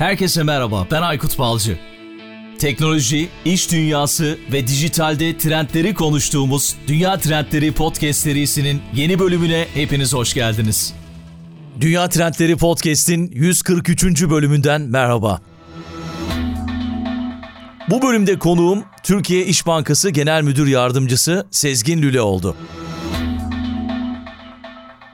Herkese merhaba, ben Aykut Balcı. Teknoloji, iş dünyası ve dijitalde trendleri konuştuğumuz Dünya Trendleri Podcast serisinin yeni bölümüne hepiniz hoş geldiniz. Dünya Trendleri Podcast'in 143. bölümünden merhaba. Bu bölümde konuğum Türkiye İş Bankası Genel Müdür Yardımcısı Sezgin Lüle oldu.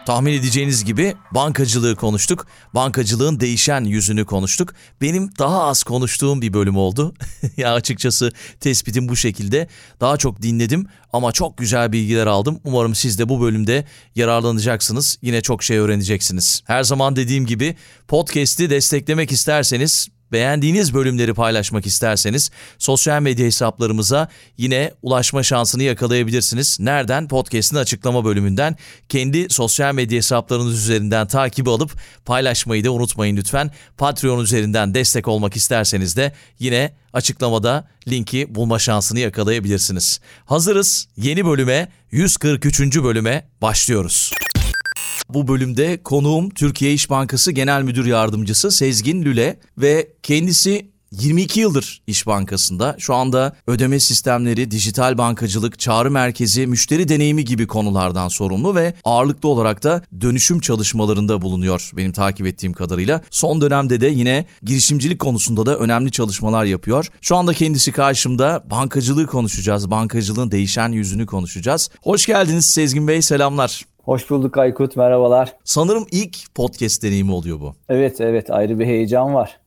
Tahmin edeceğiniz gibi bankacılığı konuştuk. Bankacılığın değişen yüzünü konuştuk. Benim daha az konuştuğum bir bölüm oldu. ya açıkçası tespitim bu şekilde. Daha çok dinledim ama çok güzel bilgiler aldım. Umarım siz de bu bölümde yararlanacaksınız. Yine çok şey öğreneceksiniz. Her zaman dediğim gibi podcast'i desteklemek isterseniz Beğendiğiniz bölümleri paylaşmak isterseniz sosyal medya hesaplarımıza yine ulaşma şansını yakalayabilirsiniz. Nereden? Podcast'in açıklama bölümünden kendi sosyal medya hesaplarınız üzerinden takibi alıp paylaşmayı da unutmayın lütfen. Patreon üzerinden destek olmak isterseniz de yine açıklamada linki bulma şansını yakalayabilirsiniz. Hazırız. Yeni bölüme 143. bölüme başlıyoruz. Bu bölümde konuğum Türkiye İş Bankası Genel Müdür Yardımcısı Sezgin Lüle ve kendisi 22 yıldır İş Bankası'nda. Şu anda ödeme sistemleri, dijital bankacılık, çağrı merkezi, müşteri deneyimi gibi konulardan sorumlu ve ağırlıklı olarak da dönüşüm çalışmalarında bulunuyor benim takip ettiğim kadarıyla. Son dönemde de yine girişimcilik konusunda da önemli çalışmalar yapıyor. Şu anda kendisi karşımda bankacılığı konuşacağız. Bankacılığın değişen yüzünü konuşacağız. Hoş geldiniz Sezgin Bey, selamlar. Hoş bulduk Aykut, merhabalar. Sanırım ilk podcast deneyimi oluyor bu. Evet, evet ayrı bir heyecan var.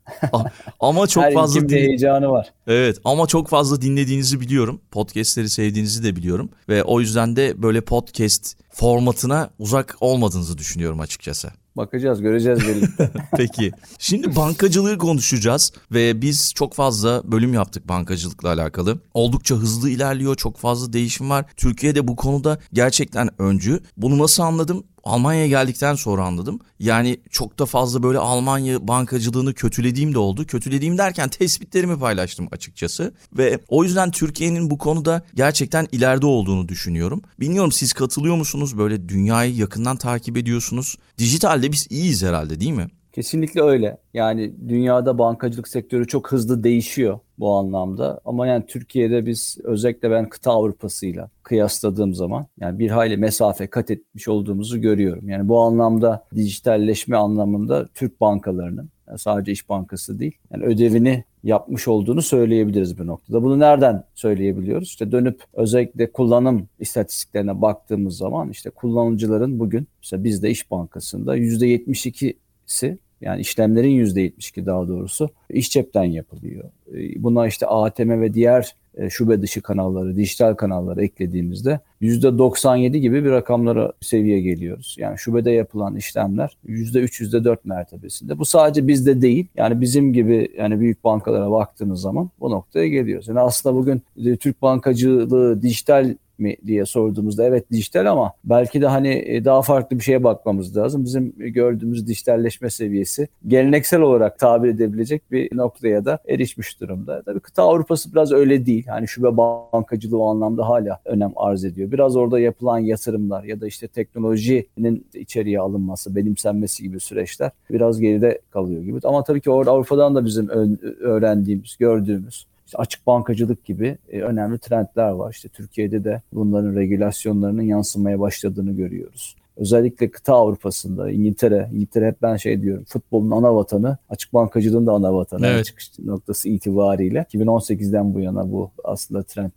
ama çok Her fazla din... heyecanı var. Evet ama çok fazla dinlediğinizi biliyorum. Podcast'leri sevdiğinizi de biliyorum. Ve o yüzden de böyle podcast formatına uzak olmadığınızı düşünüyorum açıkçası. Bakacağız, göreceğiz birlikte. Peki. Şimdi bankacılığı konuşacağız ve biz çok fazla bölüm yaptık bankacılıkla alakalı. Oldukça hızlı ilerliyor, çok fazla değişim var. Türkiye'de bu konuda gerçekten öncü. Bunu nasıl anladım? Almanya'ya geldikten sonra anladım. Yani çok da fazla böyle Almanya bankacılığını kötülediğim de oldu. Kötülediğim derken tespitlerimi paylaştım açıkçası. Ve o yüzden Türkiye'nin bu konuda gerçekten ileride olduğunu düşünüyorum. Bilmiyorum siz katılıyor musunuz? Böyle dünyayı yakından takip ediyorsunuz. Dijitalde biz iyiyiz herhalde değil mi? Kesinlikle öyle. Yani dünyada bankacılık sektörü çok hızlı değişiyor bu anlamda. Ama yani Türkiye'de biz özellikle ben kıta Avrupa'sıyla kıyasladığım zaman yani bir hayli mesafe kat etmiş olduğumuzu görüyorum. Yani bu anlamda dijitalleşme anlamında Türk bankalarının yani sadece İş Bankası değil yani ödevini yapmış olduğunu söyleyebiliriz bu noktada. Bunu nereden söyleyebiliyoruz? İşte dönüp özellikle kullanım istatistiklerine baktığımız zaman işte kullanıcıların bugün mesela bizde İş Bankası'nda %72'si yani işlemlerin %72 daha doğrusu iş cepten yapılıyor. Ee, buna işte ATM ve diğer e, şube dışı kanalları, dijital kanalları eklediğimizde %97 gibi bir rakamlara seviye geliyoruz. Yani şubede yapılan işlemler %3, %4 mertebesinde. Bu sadece bizde değil. Yani bizim gibi yani büyük bankalara baktığınız zaman bu noktaya geliyoruz. Yani aslında bugün e, Türk bankacılığı dijital mi diye sorduğumuzda evet dijital ama belki de hani e, daha farklı bir şeye bakmamız lazım. Bizim gördüğümüz dijitalleşme seviyesi geleneksel olarak tabir edebilecek bir noktaya da erişmiş durumda. Tabii kıta Avrupa'sı biraz öyle değil. Hani şube bankacılığı o anlamda hala önem arz ediyor. Biraz orada yapılan yatırımlar ya da işte teknolojinin içeriye alınması, benimsenmesi gibi süreçler biraz geride kalıyor gibi. Ama tabii ki orada Avrupa'dan da bizim öğrendiğimiz, gördüğümüz işte açık bankacılık gibi e, önemli trendler var. İşte Türkiye'de de bunların regülasyonlarının yansımaya başladığını görüyoruz. Özellikle kıta Avrupa'sında İngiltere, İngiltere hep ben şey diyorum futbolun ana vatanı, açık bankacılığın da ana vatanı evet. çıkış noktası itibariyle. 2018'den bu yana bu aslında trend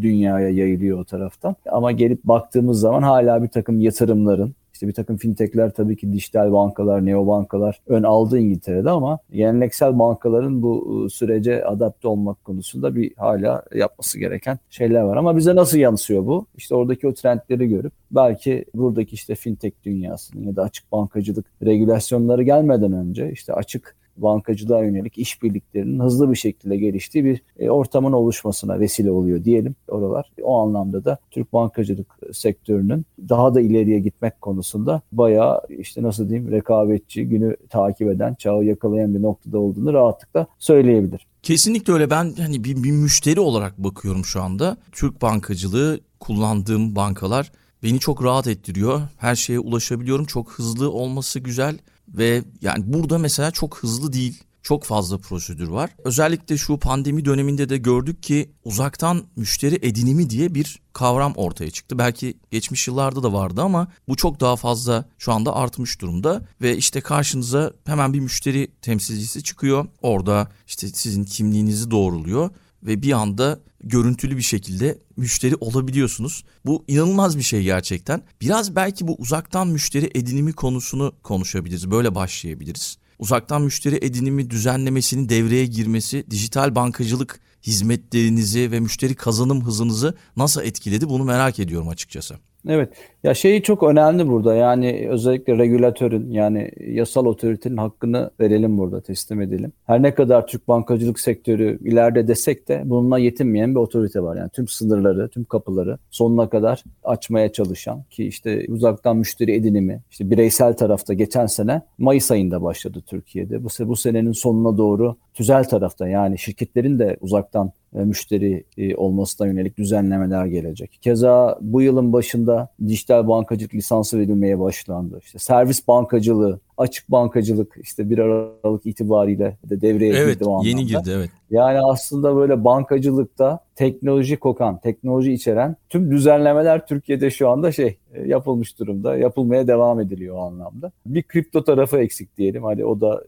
dünyaya yayılıyor o taraftan. Ama gelip baktığımız zaman hala bir takım yatırımların işte bir takım fintechler tabii ki dijital bankalar, neobankalar ön aldı İngiltere'de ama geleneksel bankaların bu ıı, sürece adapte olmak konusunda bir hala yapması gereken şeyler var. Ama bize nasıl yansıyor bu? İşte oradaki o trendleri görüp belki buradaki işte fintech dünyasının ya da açık bankacılık regülasyonları gelmeden önce işte açık bankacılığa yönelik işbirliklerinin hızlı bir şekilde geliştiği bir e, ortamın oluşmasına vesile oluyor diyelim oralar. O anlamda da Türk bankacılık sektörünün daha da ileriye gitmek konusunda bayağı işte nasıl diyeyim rekabetçi, günü takip eden, çağı yakalayan bir noktada olduğunu rahatlıkla söyleyebilir. Kesinlikle öyle. Ben hani bir, bir müşteri olarak bakıyorum şu anda. Türk bankacılığı kullandığım bankalar beni çok rahat ettiriyor. Her şeye ulaşabiliyorum. Çok hızlı olması güzel. Ve yani burada mesela çok hızlı değil. çok fazla prosedür var. Özellikle şu pandemi döneminde de gördük ki uzaktan müşteri edinimi diye bir kavram ortaya çıktı. Belki geçmiş yıllarda da vardı ama bu çok daha fazla şu anda artmış durumda ve işte karşınıza hemen bir müşteri temsilcisi çıkıyor. Orada işte sizin kimliğinizi doğruluyor ve bir anda görüntülü bir şekilde müşteri olabiliyorsunuz. Bu inanılmaz bir şey gerçekten. Biraz belki bu uzaktan müşteri edinimi konusunu konuşabiliriz. Böyle başlayabiliriz. Uzaktan müşteri edinimi düzenlemesinin devreye girmesi dijital bankacılık hizmetlerinizi ve müşteri kazanım hızınızı nasıl etkiledi bunu merak ediyorum açıkçası. Evet. Ya şey çok önemli burada. Yani özellikle regülatörün yani yasal otoritenin hakkını verelim burada, teslim edelim. Her ne kadar Türk bankacılık sektörü ileride desek de bununla yetinmeyen bir otorite var. Yani tüm sınırları, tüm kapıları sonuna kadar açmaya çalışan ki işte uzaktan müşteri edinimi, işte bireysel tarafta geçen sene Mayıs ayında başladı Türkiye'de. Bu, bu senenin sonuna doğru tüzel tarafta yani şirketlerin de uzaktan e, müşteri e, olmasına yönelik düzenlemeler gelecek. Keza bu yılın başında dijital bankacılık lisansı verilmeye başlandı. İşte servis bankacılığı, açık bankacılık işte bir Aralık itibariyle de devreye evet, girdi o anlamda. yeni girdi evet. Yani aslında böyle bankacılıkta teknoloji kokan, teknoloji içeren tüm düzenlemeler Türkiye'de şu anda şey e, yapılmış durumda. Yapılmaya devam ediliyor o anlamda. Bir kripto tarafı eksik diyelim. Hadi o da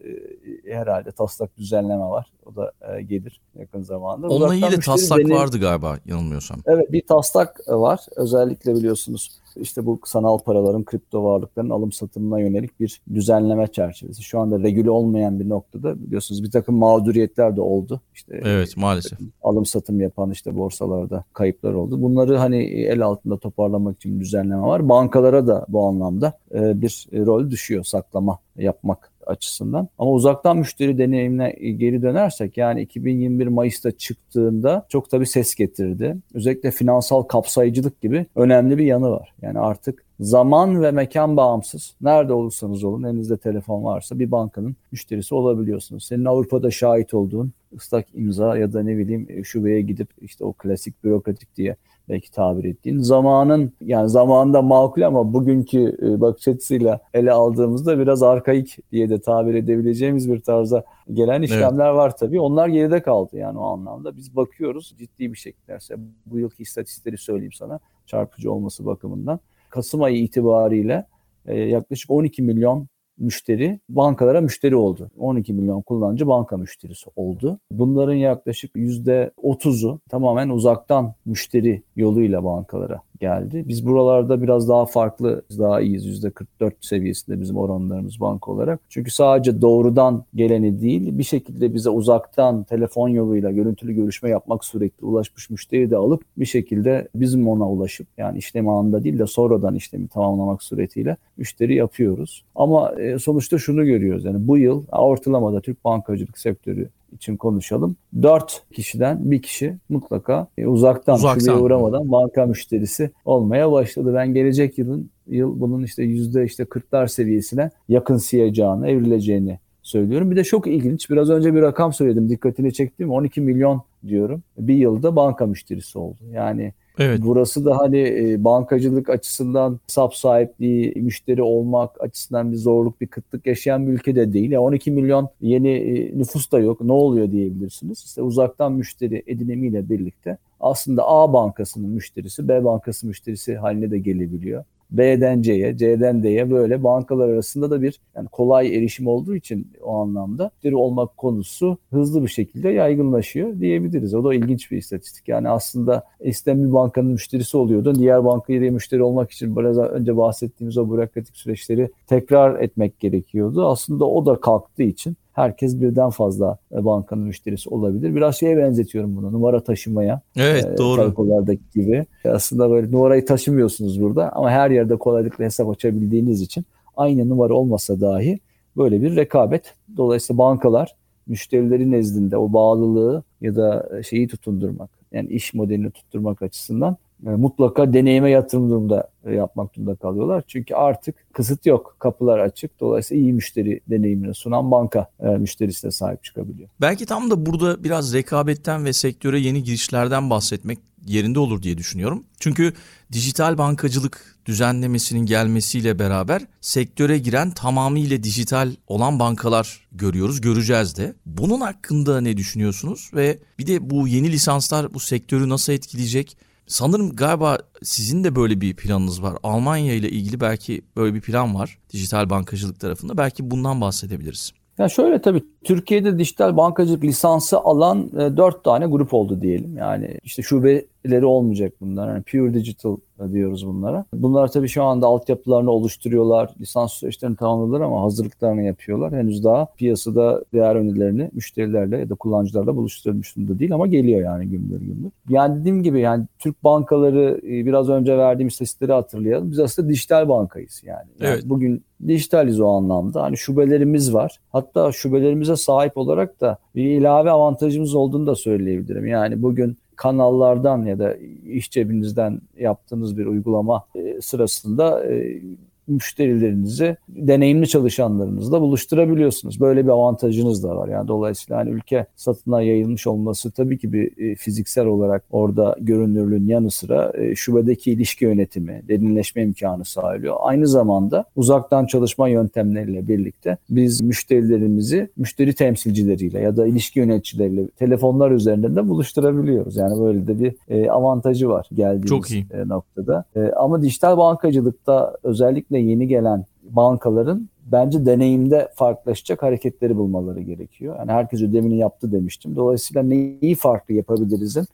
e, herhalde taslak düzenleme var. O da e, gelir yakın zamanda. Onunla ilgili taslak deneyim... vardı galiba yanılmıyorsam. Evet bir taslak var. Özellikle biliyorsunuz işte bu sanal paraların, kripto varlıkların alım satımına yönelik bir düzenleme çerçevesi. Şu anda regüle olmayan bir noktada biliyorsunuz bir takım mağduriyetler de oldu. İşte evet maalesef. Alım satım yapan işte borsalarda kayıplar oldu. Bunları hani el altında toparlamak için bir düzenleme var. Bankalara da bu anlamda bir rol düşüyor saklama yapmak açısından. Ama uzaktan müşteri deneyimine geri dönersek yani 2021 Mayıs'ta çıktığında çok tabii ses getirdi. Özellikle finansal kapsayıcılık gibi önemli bir yanı var. Yani artık zaman ve mekan bağımsız. Nerede olursanız olun elinizde telefon varsa bir bankanın müşterisi olabiliyorsunuz. Senin Avrupa'da şahit olduğun ıslak imza ya da ne bileyim şubeye gidip işte o klasik bürokratik diye belki tabir ettiğin zamanın yani zamanında makul ama bugünkü e, bakış açısıyla ele aldığımızda biraz arkaik diye de tabir edebileceğimiz bir tarza gelen işlemler evet. var tabii. Onlar geride kaldı yani o anlamda. Biz bakıyoruz ciddi bir şekilde. Bu yılki istatistikleri söyleyeyim sana çarpıcı olması bakımından. Kasım ayı itibariyle e, yaklaşık 12 milyon müşteri bankalara müşteri oldu. 12 milyon kullanıcı banka müşterisi oldu. Bunların yaklaşık %30'u tamamen uzaktan müşteri yoluyla bankalara geldi. Biz buralarda biraz daha farklı, daha iyiyiz. %44 seviyesinde bizim oranlarımız banka olarak. Çünkü sadece doğrudan geleni değil, bir şekilde bize uzaktan telefon yoluyla görüntülü görüşme yapmak sürekli ulaşmış müşteri de alıp bir şekilde bizim ona ulaşıp yani işlem anında değil de sonradan işlemi tamamlamak suretiyle müşteri yapıyoruz. Ama e, sonuçta şunu görüyoruz. Yani bu yıl ortalamada Türk bankacılık sektörü için konuşalım. Dört kişiden bir kişi mutlaka e, uzaktan, uzaktan. şubeye uğramadan banka müşterisi olmaya başladı. Ben gelecek yılın yıl bunun işte yüzde işte kırklar seviyesine yakınsayacağını, evrileceğini söylüyorum. Bir de çok ilginç. Biraz önce bir rakam söyledim. Dikkatini çektim. 12 milyon diyorum. Bir yılda banka müşterisi oldu. Yani Evet. Burası da hani e, bankacılık açısından hesap sahipliği, müşteri olmak açısından bir zorluk, bir kıtlık yaşayan bir ülke de değil. Yani 12 milyon yeni e, nüfus da yok. Ne oluyor diyebilirsiniz. İşte uzaktan müşteri edinimiyle birlikte aslında A bankasının müşterisi B bankası müşterisi haline de gelebiliyor. B'den C'ye, C'den D'ye böyle bankalar arasında da bir yani kolay erişim olduğu için o anlamda müşteri olmak konusu hızlı bir şekilde yaygınlaşıyor diyebiliriz. O da ilginç bir istatistik. Yani aslında isten bir bankanın müşterisi oluyordu. Diğer bankaya müşteri olmak için biraz önce bahsettiğimiz o bürokratik süreçleri tekrar etmek gerekiyordu. Aslında o da kalktığı için herkes birden fazla e, bankanın müşterisi olabilir. Biraz şeye benzetiyorum bunu numara taşımaya. Evet e, doğru. Telkolardaki gibi. Aslında böyle numarayı taşımıyorsunuz burada ama her yerde kolaylıkla hesap açabildiğiniz için aynı numara olmasa dahi böyle bir rekabet. Dolayısıyla bankalar müşterilerin nezdinde o bağlılığı ya da şeyi tutundurmak yani iş modelini tutturmak açısından e, mutlaka deneyime yatırım durumda e, yapmak durumunda kalıyorlar. Çünkü artık kısıt yok. Kapılar açık. Dolayısıyla iyi müşteri deneyimini sunan banka e, müşterisine sahip çıkabiliyor. Belki tam da burada biraz rekabetten ve sektöre yeni girişlerden bahsetmek yerinde olur diye düşünüyorum. Çünkü dijital bankacılık düzenlemesinin gelmesiyle beraber sektöre giren tamamıyla dijital olan bankalar görüyoruz, göreceğiz de. Bunun hakkında ne düşünüyorsunuz ve bir de bu yeni lisanslar bu sektörü nasıl etkileyecek? Sanırım galiba sizin de böyle bir planınız var. Almanya ile ilgili belki böyle bir plan var dijital bankacılık tarafında. Belki bundan bahsedebiliriz. Ya şöyle tabii Türkiye'de dijital bankacılık lisansı alan e, 4 tane grup oldu diyelim. Yani işte şubeleri olmayacak bunlar. Yani pure digital diyoruz bunlara. Bunlar tabii şu anda altyapılarını oluşturuyorlar. Lisans süreçlerini tamamladılar ama hazırlıklarını yapıyorlar. Henüz daha piyasada değer önerilerini müşterilerle ya da kullanıcılarla buluşturulmuş durumda değil ama geliyor yani gümbür gümbür. Yani dediğim gibi yani Türk bankaları e, biraz önce verdiğim istatistikleri hatırlayalım. Biz aslında dijital bankayız yani. yani evet. Bugün dijitaliz o anlamda. Hani şubelerimiz var. Hatta şubelerimize sahip olarak da bir ilave avantajımız olduğunu da söyleyebilirim. Yani bugün kanallardan ya da iş cebinizden yaptığınız bir uygulama e, sırasında e, müşterilerinizi deneyimli çalışanlarınızla buluşturabiliyorsunuz. Böyle bir avantajınız da var. Yani dolayısıyla hani ülke satına yayılmış olması tabii ki bir e, fiziksel olarak orada görünürlüğün yanı sıra e, şubedeki ilişki yönetimi, derinleşme imkanı sağlıyor. Aynı zamanda uzaktan çalışma yöntemleriyle birlikte biz müşterilerimizi müşteri temsilcileriyle ya da ilişki yöneticileriyle telefonlar üzerinden de buluşturabiliyoruz. Yani böyle de bir e, avantajı var geldiğimiz Çok iyi. noktada. Ama dijital bankacılıkta özellikle özellikle yeni gelen bankaların bence deneyimde farklılaşacak hareketleri bulmaları gerekiyor. Yani herkes ödemini yaptı demiştim. Dolayısıyla neyi farklı yapabilirizin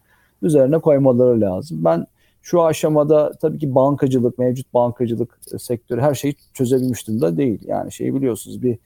üzerine koymaları lazım. Ben şu aşamada tabii ki bankacılık, mevcut bankacılık sektörü her şeyi çözebilmiş durumda değil. Yani şey biliyorsunuz bir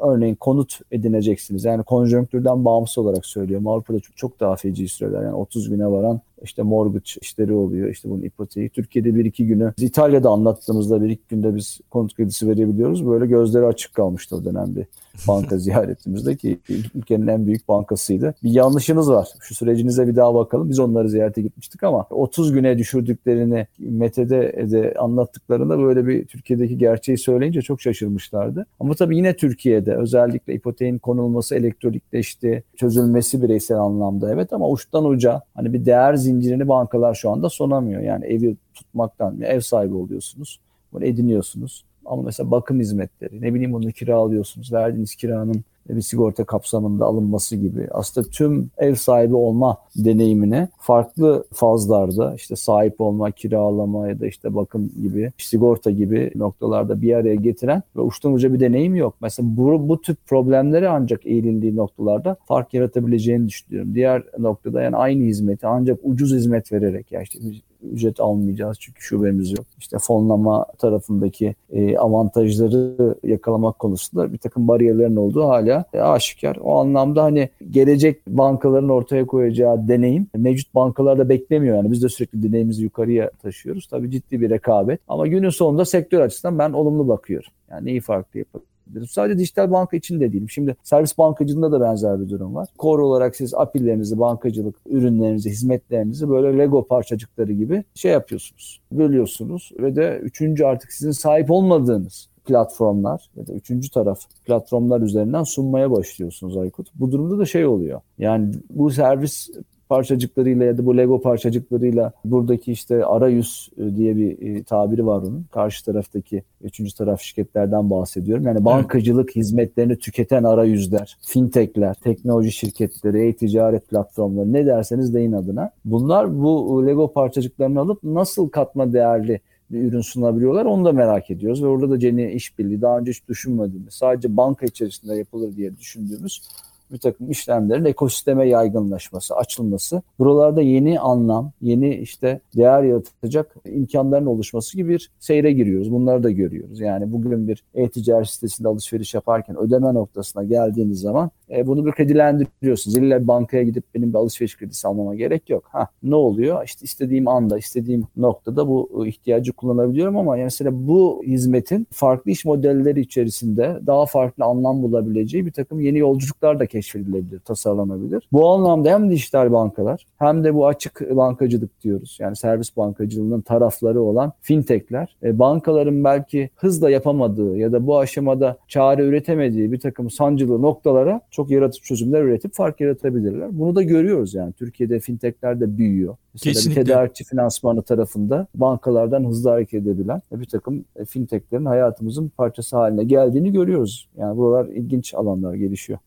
örneğin konut edineceksiniz. Yani konjonktürden bağımsız olarak söylüyorum. Avrupa'da çok, çok daha feci süreler. Yani 30 güne varan işte mortgage işleri oluyor. İşte bunun ipoteği. Türkiye'de bir iki günü İtalya'da anlattığımızda bir iki günde biz konut kredisi verebiliyoruz. Böyle gözleri açık kalmıştı o dönem bir banka ziyaretimizde ki ülkenin en büyük bankasıydı. Bir yanlışınız var. Şu sürecinize bir daha bakalım. Biz onları ziyarete gitmiştik ama 30 güne düşürdüklerini Mete'de de anlattıklarında böyle bir Türkiye'deki gerçeği söyleyince çok şaşırmışlardı. Ama tabii yine Türkiye'de özellikle ipoteğin konulması elektronikleşti, çözülmesi bireysel anlamda evet ama uçtan uca hani bir değer zincirini bankalar şu anda sonamıyor. Yani evi tutmaktan ev sahibi oluyorsunuz. Bunu ediniyorsunuz. Ama mesela bakım hizmetleri, ne bileyim bunu kiralıyorsunuz. Verdiğiniz kiranın bir sigorta kapsamında alınması gibi aslında tüm ev sahibi olma deneyimine farklı fazlarda işte sahip olma, kiralama ya da işte bakım gibi, sigorta gibi noktalarda bir araya getiren ve uçtan uca bir deneyim yok. Mesela bu, bu tip problemleri ancak eğilindiği noktalarda fark yaratabileceğini düşünüyorum. Diğer noktada yani aynı hizmeti ancak ucuz hizmet vererek ya işte ücret almayacağız çünkü şubemiz yok. İşte fonlama tarafındaki e, avantajları yakalamak konusunda bir takım bariyerlerin olduğu hala e, aşikar. O anlamda hani gelecek bankaların ortaya koyacağı deneyim mevcut bankalarda beklemiyor. Yani biz de sürekli deneyimimizi yukarıya taşıyoruz. Tabii ciddi bir rekabet. Ama günün sonunda sektör açısından ben olumlu bakıyorum. Yani neyi farklı Sadece dijital banka için de değilim. Şimdi servis bankacılığında da benzer bir durum var. Core olarak siz API'lerinizi, bankacılık ürünlerinizi, hizmetlerinizi böyle Lego parçacıkları gibi şey yapıyorsunuz. Bölüyorsunuz ve de üçüncü artık sizin sahip olmadığınız platformlar ya da üçüncü taraf platformlar üzerinden sunmaya başlıyorsunuz Aykut. Bu durumda da şey oluyor. Yani bu servis parçacıklarıyla ya da bu Lego parçacıklarıyla buradaki işte arayüz e, diye bir e, tabiri var onun. Karşı taraftaki üçüncü taraf şirketlerden bahsediyorum. Yani bankacılık hizmetlerini tüketen arayüzler, fintechler, teknoloji şirketleri, e-ticaret platformları ne derseniz deyin adına. Bunlar bu Lego parçacıklarını alıp nasıl katma değerli bir ürün sunabiliyorlar onu da merak ediyoruz. Ve orada da Ceni işbirliği daha önce hiç düşünmediğimiz, sadece banka içerisinde yapılır diye düşündüğümüz bir takım işlemlerin ekosisteme yaygınlaşması, açılması, buralarda yeni anlam, yeni işte değer yaratacak imkanların oluşması gibi bir seyre giriyoruz. Bunları da görüyoruz. Yani bugün bir e-ticaret sitesinde alışveriş yaparken ödeme noktasına geldiğiniz zaman e, bunu bir kredilendiriyorsunuz. İlla bankaya gidip benim bir alışveriş kredisi almama gerek yok. Ha, ne oluyor? İşte istediğim anda, istediğim noktada bu ihtiyacı kullanabiliyorum ama yani mesela bu hizmetin farklı iş modelleri içerisinde daha farklı anlam bulabileceği bir takım yeni yolculuklar da keşfedilebilir, tasarlanabilir. Bu anlamda hem dijital bankalar hem de bu açık bankacılık diyoruz. Yani servis bankacılığının tarafları olan fintechler e, bankaların belki hızla yapamadığı ya da bu aşamada çare üretemediği bir takım sancılı noktalara çok yaratıcı çözümler üretip fark yaratabilirler. Bunu da görüyoruz yani. Türkiye'de fintechler de büyüyor. Mesela Kesinlikle. bir tedarikçi finansmanı tarafında bankalardan hızlı hareket edebilen bir takım e, fintechlerin hayatımızın parçası haline geldiğini görüyoruz. Yani buralar ilginç alanlar gelişiyor.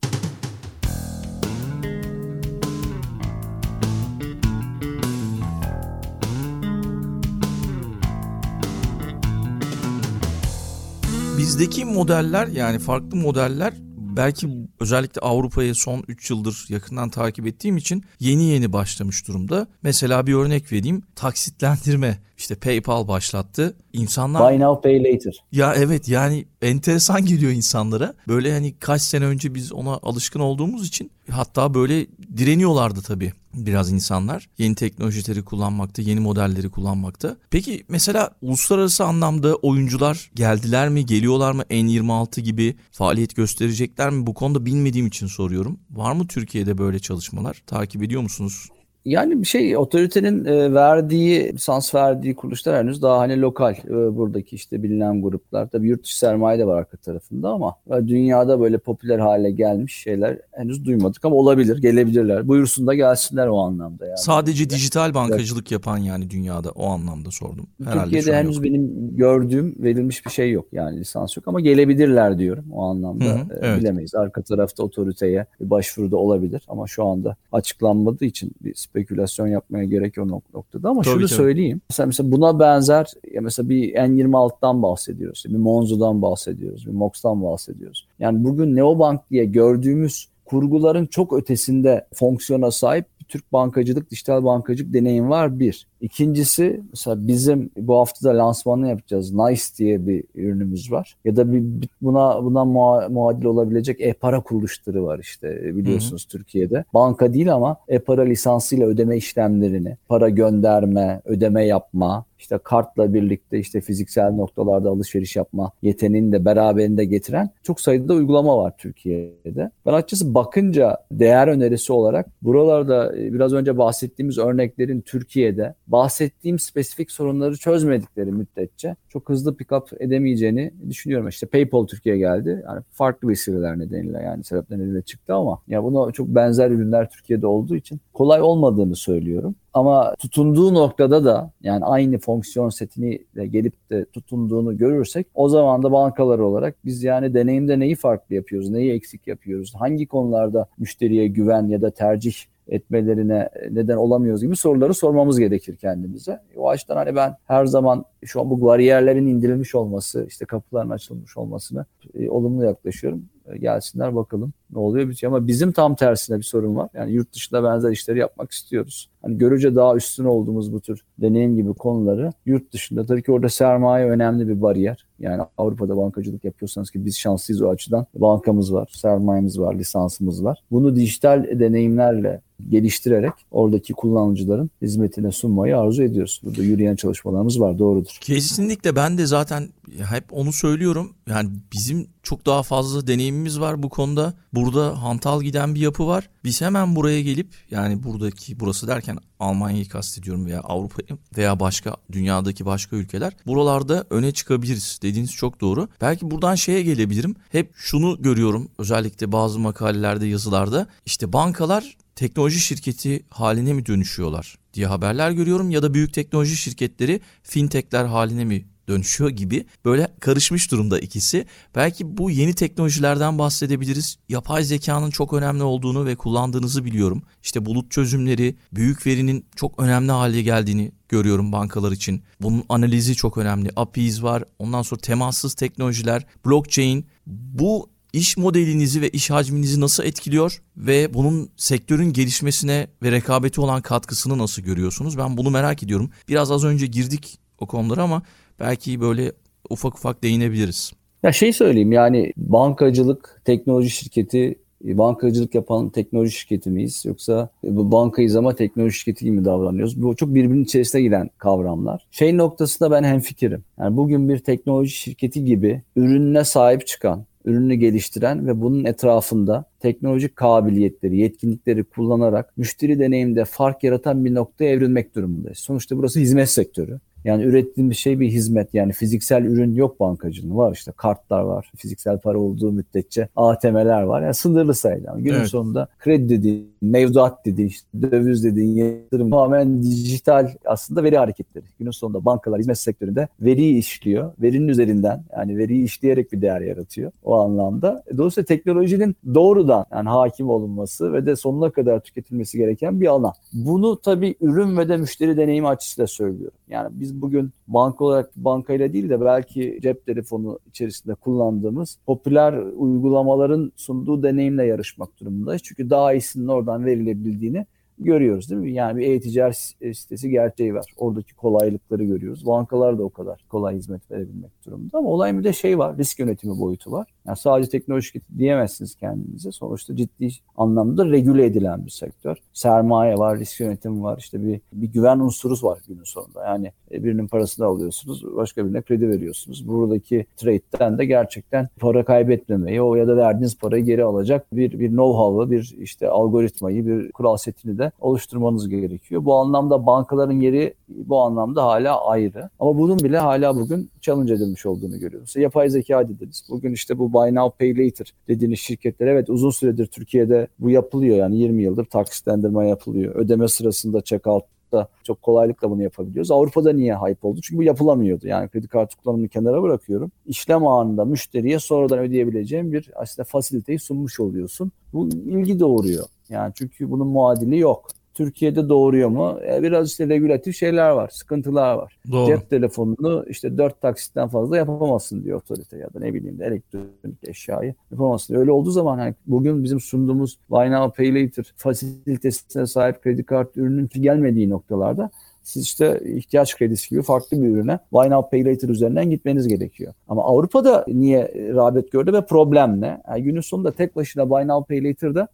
Bizdeki modeller yani farklı modeller belki özellikle Avrupa'yı son 3 yıldır yakından takip ettiğim için yeni yeni başlamış durumda. Mesela bir örnek vereyim. Taksitlendirme işte PayPal başlattı. İnsanlar Buy now pay later. Ya evet yani enteresan geliyor insanlara. Böyle hani kaç sene önce biz ona alışkın olduğumuz için hatta böyle direniyorlardı tabii biraz insanlar. Yeni teknolojileri kullanmakta, yeni modelleri kullanmakta. Peki mesela uluslararası anlamda oyuncular geldiler mi, geliyorlar mı? N26 gibi faaliyet gösterecekler mi? Bu konuda bilmediğim için soruyorum. Var mı Türkiye'de böyle çalışmalar? Takip ediyor musunuz? Yani bir şey otoritenin e, verdiği, lisans verdiği kuruluşlar henüz daha hani lokal e, buradaki işte bilinen gruplar. Tabii yurt dışı sermaye de var arka tarafında ama e, dünyada böyle popüler hale gelmiş şeyler henüz duymadık ama olabilir, gelebilirler. Buyursun da gelsinler o anlamda yani. Sadece dijital bankacılık evet. yapan yani dünyada o anlamda sordum. Herhalde Türkiye'de henüz yok. benim gördüğüm verilmiş bir şey yok yani lisans yok ama gelebilirler diyorum o anlamda. Hı hı, evet. Bilemeyiz. Arka tarafta otoriteye bir başvuruda olabilir ama şu anda açıklanmadığı için bir spekülasyon yapmaya gerek yok noktada ama tabii, şunu tabii. söyleyeyim. Mesela, mesela buna benzer ya mesela bir N26'dan bahsediyoruz. Bir Monzo'dan bahsediyoruz. Bir Mox'tan bahsediyoruz. Yani bugün Neobank diye gördüğümüz kurguların çok ötesinde fonksiyona sahip Türk bankacılık, dijital bankacılık deneyim var bir. İkincisi mesela bizim bu hafta da lansmanını yapacağız. Nice diye bir ürünümüz var. Ya da bir, buna buna muadil olabilecek e-para kuruluşları var işte biliyorsunuz Hı-hı. Türkiye'de. Banka değil ama e-para lisansıyla ödeme işlemlerini, para gönderme, ödeme yapma, işte kartla birlikte işte fiziksel noktalarda alışveriş yapma yeteneğini de beraberinde getiren çok sayıda uygulama var Türkiye'de. Ben açıkçası bakınca değer önerisi olarak buralarda e, biraz önce bahsettiğimiz örneklerin Türkiye'de bahsettiğim spesifik sorunları çözmedikleri müddetçe çok hızlı pick up edemeyeceğini düşünüyorum. İşte PayPal Türkiye geldi. Yani farklı vesileler nedeniyle yani sebepler nedeniyle çıktı ama ya buna çok benzer ürünler Türkiye'de olduğu için kolay olmadığını söylüyorum. Ama tutunduğu noktada da yani aynı fonksiyon setini de gelip de tutunduğunu görürsek o zaman da bankalar olarak biz yani deneyimde neyi farklı yapıyoruz, neyi eksik yapıyoruz, hangi konularda müşteriye güven ya da tercih etmelerine neden olamıyoruz gibi soruları sormamız gerekir kendimize. O açıdan hani ben her zaman şu an bu bariyerlerin indirilmiş olması, işte kapıların açılmış olmasını e, olumlu yaklaşıyorum. E, gelsinler bakalım ne oluyor bitiyor. Ama bizim tam tersine bir sorun var. Yani yurt dışında benzer işleri yapmak istiyoruz. Hani görece daha üstün olduğumuz bu tür deneyim gibi konuları yurt dışında tabii ki orada sermaye önemli bir bariyer. Yani Avrupa'da bankacılık yapıyorsanız ki biz şanslıyız o açıdan. Bankamız var, sermayemiz var, lisansımız var. Bunu dijital deneyimlerle geliştirerek oradaki kullanıcıların hizmetine sunmayı arzu ediyoruz. Burada yürüyen çalışmalarımız var doğrudur. Kesinlikle ben de zaten hep onu söylüyorum. Yani bizim çok daha fazla deneyimimiz var bu konuda. Burada hantal giden bir yapı var. Biz hemen buraya gelip yani buradaki burası derken Almanya'yı kastediyorum veya Avrupa'yı veya başka dünyadaki başka ülkeler. Buralarda öne çıkabiliriz dediğiniz çok doğru. Belki buradan şeye gelebilirim. Hep şunu görüyorum özellikle bazı makalelerde yazılarda. İşte bankalar teknoloji şirketi haline mi dönüşüyorlar diye haberler görüyorum ya da büyük teknoloji şirketleri fintechler haline mi dönüşüyor gibi böyle karışmış durumda ikisi. Belki bu yeni teknolojilerden bahsedebiliriz. Yapay zekanın çok önemli olduğunu ve kullandığınızı biliyorum. İşte bulut çözümleri, büyük verinin çok önemli hale geldiğini görüyorum bankalar için. Bunun analizi çok önemli. API'yiz var. Ondan sonra temassız teknolojiler, blockchain. Bu iş modelinizi ve iş hacminizi nasıl etkiliyor ve bunun sektörün gelişmesine ve rekabeti olan katkısını nasıl görüyorsunuz? Ben bunu merak ediyorum. Biraz az önce girdik o konulara ama belki böyle ufak ufak değinebiliriz. Ya şey söyleyeyim yani bankacılık teknoloji şirketi bankacılık yapan teknoloji şirketi miyiz yoksa bankayız ama teknoloji şirketi gibi mi davranıyoruz? Bu çok birbirinin içerisine giren kavramlar. Şey noktasında ben hemfikirim. Yani bugün bir teknoloji şirketi gibi ürününe sahip çıkan ürünü geliştiren ve bunun etrafında teknolojik kabiliyetleri, yetkinlikleri kullanarak müşteri deneyimde fark yaratan bir noktaya evrilmek durumundayız. Sonuçta burası hizmet sektörü. Yani ürettiğim bir şey bir hizmet. Yani fiziksel ürün yok bankacılığın. Var işte kartlar var. Fiziksel para olduğu müddetçe ATM'ler var. Yani sınırlı sayıda. Günün evet. sonunda kredi dediğin, mevduat dediğin, işte döviz dediğin yatırım tamamen dijital aslında veri hareketleri. Günün sonunda bankalar hizmet sektöründe veriyi işliyor. Verinin üzerinden yani veriyi işleyerek bir değer yaratıyor o anlamda. Dolayısıyla teknolojinin doğrudan yani hakim olunması ve de sonuna kadar tüketilmesi gereken bir alan. Bunu tabii ürün ve de müşteri deneyimi açısıyla söylüyorum. Yani biz bugün banka olarak bankayla değil de belki cep telefonu içerisinde kullandığımız popüler uygulamaların sunduğu deneyimle yarışmak durumundayız. Çünkü daha iyisinin oradan verilebildiğini görüyoruz değil mi? Yani bir e-ticaret sitesi gerçeği var. Oradaki kolaylıkları görüyoruz. Bankalar da o kadar kolay hizmet verebilmek durumunda. Ama olayın bir de şey var, risk yönetimi boyutu var. Yani sadece teknolojik diyemezsiniz kendinize. Sonuçta ciddi anlamda regüle edilen bir sektör. Sermaye var, risk yönetimi var, işte bir, bir güven unsuru var günün sonunda. Yani e, birinin parasını alıyorsunuz, başka birine kredi veriyorsunuz. Buradaki trade'den de gerçekten para kaybetmemeyi, o ya da verdiğiniz parayı geri alacak bir bir know-how'ı, bir işte algoritmayı, bir kural setini de oluşturmanız gerekiyor. Bu anlamda bankaların yeri bu anlamda hala ayrı. Ama bunun bile hala bugün challenge edilmiş olduğunu görüyoruz. Yapay zeka dediniz. Bugün işte bu buy now pay later dediğiniz şirketler evet uzun süredir Türkiye'de bu yapılıyor. Yani 20 yıldır taksitlendirme yapılıyor. Ödeme sırasında checkout da çok kolaylıkla bunu yapabiliyoruz. Avrupa'da niye hype oldu? Çünkü bu yapılamıyordu. Yani kredi kartı kullanımını kenara bırakıyorum. İşlem anında müşteriye sonradan ödeyebileceğim bir aslında fasiliteyi sunmuş oluyorsun. Bu ilgi doğuruyor. Yani çünkü bunun muadili yok. Türkiye'de doğuruyor mu? E, biraz işte regülatif şeyler var, sıkıntılar var. Doğru. Cep telefonunu işte dört taksitten fazla yapamazsın diyor otorite ya da ne bileyim de elektronik eşyayı yapamazsın. Öyle olduğu zaman hani bugün bizim sunduğumuz Buy Now Pay Later fasilitesine sahip kredi kartı ürünün gelmediği noktalarda siz işte ihtiyaç kredisi gibi farklı bir ürüne Buy Now Pay Later üzerinden gitmeniz gerekiyor. Ama Avrupa'da niye rağbet gördü ve problem ne? Yani günün sonunda tek başına Buy Now Pay Later'da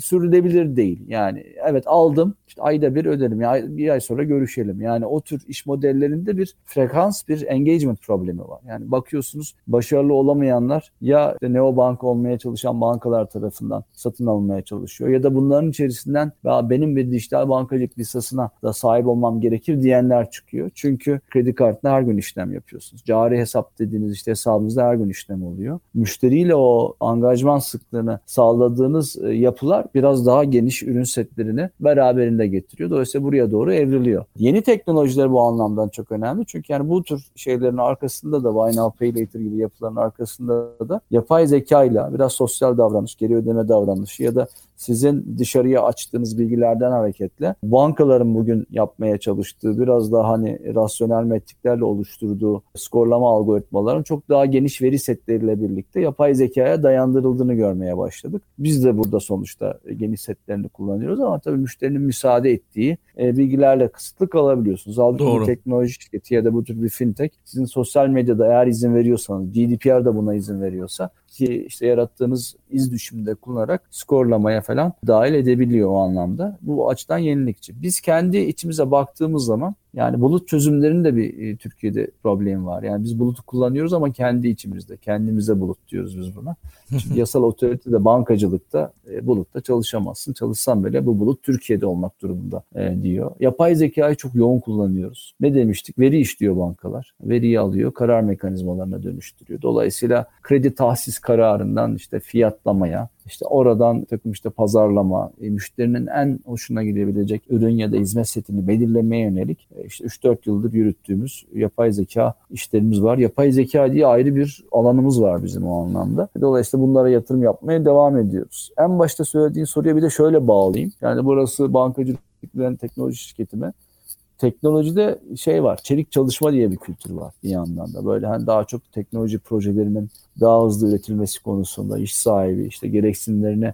sürdürülebilir değil. Yani evet aldım işte ayda bir öderim ya bir ay sonra görüşelim. Yani o tür iş modellerinde bir frekans bir engagement problemi var. Yani bakıyorsunuz başarılı olamayanlar ya işte neobank olmaya çalışan bankalar tarafından satın alınmaya çalışıyor ya da bunların içerisinden benim bir dijital bankacılık lisasına da sahip olmam gerekir diyenler çıkıyor. Çünkü kredi kartına her gün işlem yapıyorsunuz. Cari hesap dediğiniz işte hesabınızda her gün işlem oluyor. Müşteriyle o angajman sıklığını sağladığınız e, yapılar biraz daha geniş ürün setlerini beraberinde getiriyor. Dolayısıyla buraya doğru evriliyor. Yeni teknolojiler bu anlamdan çok önemli. Çünkü yani bu tür şeylerin arkasında da Buy Now Pay Later gibi yapıların arkasında da yapay zeka ile biraz sosyal davranış, geri ödeme davranışı ya da sizin dışarıya açtığınız bilgilerden hareketle bankaların bugün yapmaya çalıştığı biraz daha hani rasyonel metriklerle oluşturduğu skorlama algoritmaların çok daha geniş veri setleriyle birlikte yapay zekaya dayandırıldığını görmeye başladık. Biz de burada sonuçta geniş setlerini kullanıyoruz ama tabii müşterinin müsaade ettiği e, bilgilerle kısıtlı kalabiliyorsunuz. Doğru. bir teknoloji şirketi ya da bu tür bir fintech sizin sosyal medyada eğer izin veriyorsanız, GDPR da buna izin veriyorsa ki işte yarattığınız iz düşümünde kullanarak skorlamaya falan dahil edebiliyor o anlamda. Bu açıdan yenilikçi. Biz kendi içimize baktığımız zaman yani bulut çözümlerinin de bir e, Türkiye'de problem var. Yani biz bulutu kullanıyoruz ama kendi içimizde. Kendimize bulut diyoruz biz buna. Çünkü yasal otorite de bankacılıkta e, bulutta çalışamazsın. Çalışsan bile bu bulut Türkiye'de olmak durumunda e, diyor. Yapay zekayı çok yoğun kullanıyoruz. Ne demiştik? Veri işliyor bankalar. Veriyi alıyor, karar mekanizmalarına dönüştürüyor. Dolayısıyla kredi tahsis kararından işte fiyatlamaya, işte oradan takım işte pazarlama, e, müşterinin en hoşuna gidebilecek ürün ya da hizmet setini belirlemeye yönelik e, işte 3-4 yıldır yürüttüğümüz yapay zeka işlerimiz var. Yapay zeka diye ayrı bir alanımız var bizim o anlamda. Dolayısıyla bunlara yatırım yapmaya devam ediyoruz. En başta söylediğin soruya bir de şöyle bağlayayım. Yani burası bankacılık teknoloji şirketime teknolojide şey var, çelik çalışma diye bir kültür var bir yandan da. Böyle hani daha çok teknoloji projelerinin daha hızlı üretilmesi konusunda iş sahibi işte gereksinimlerini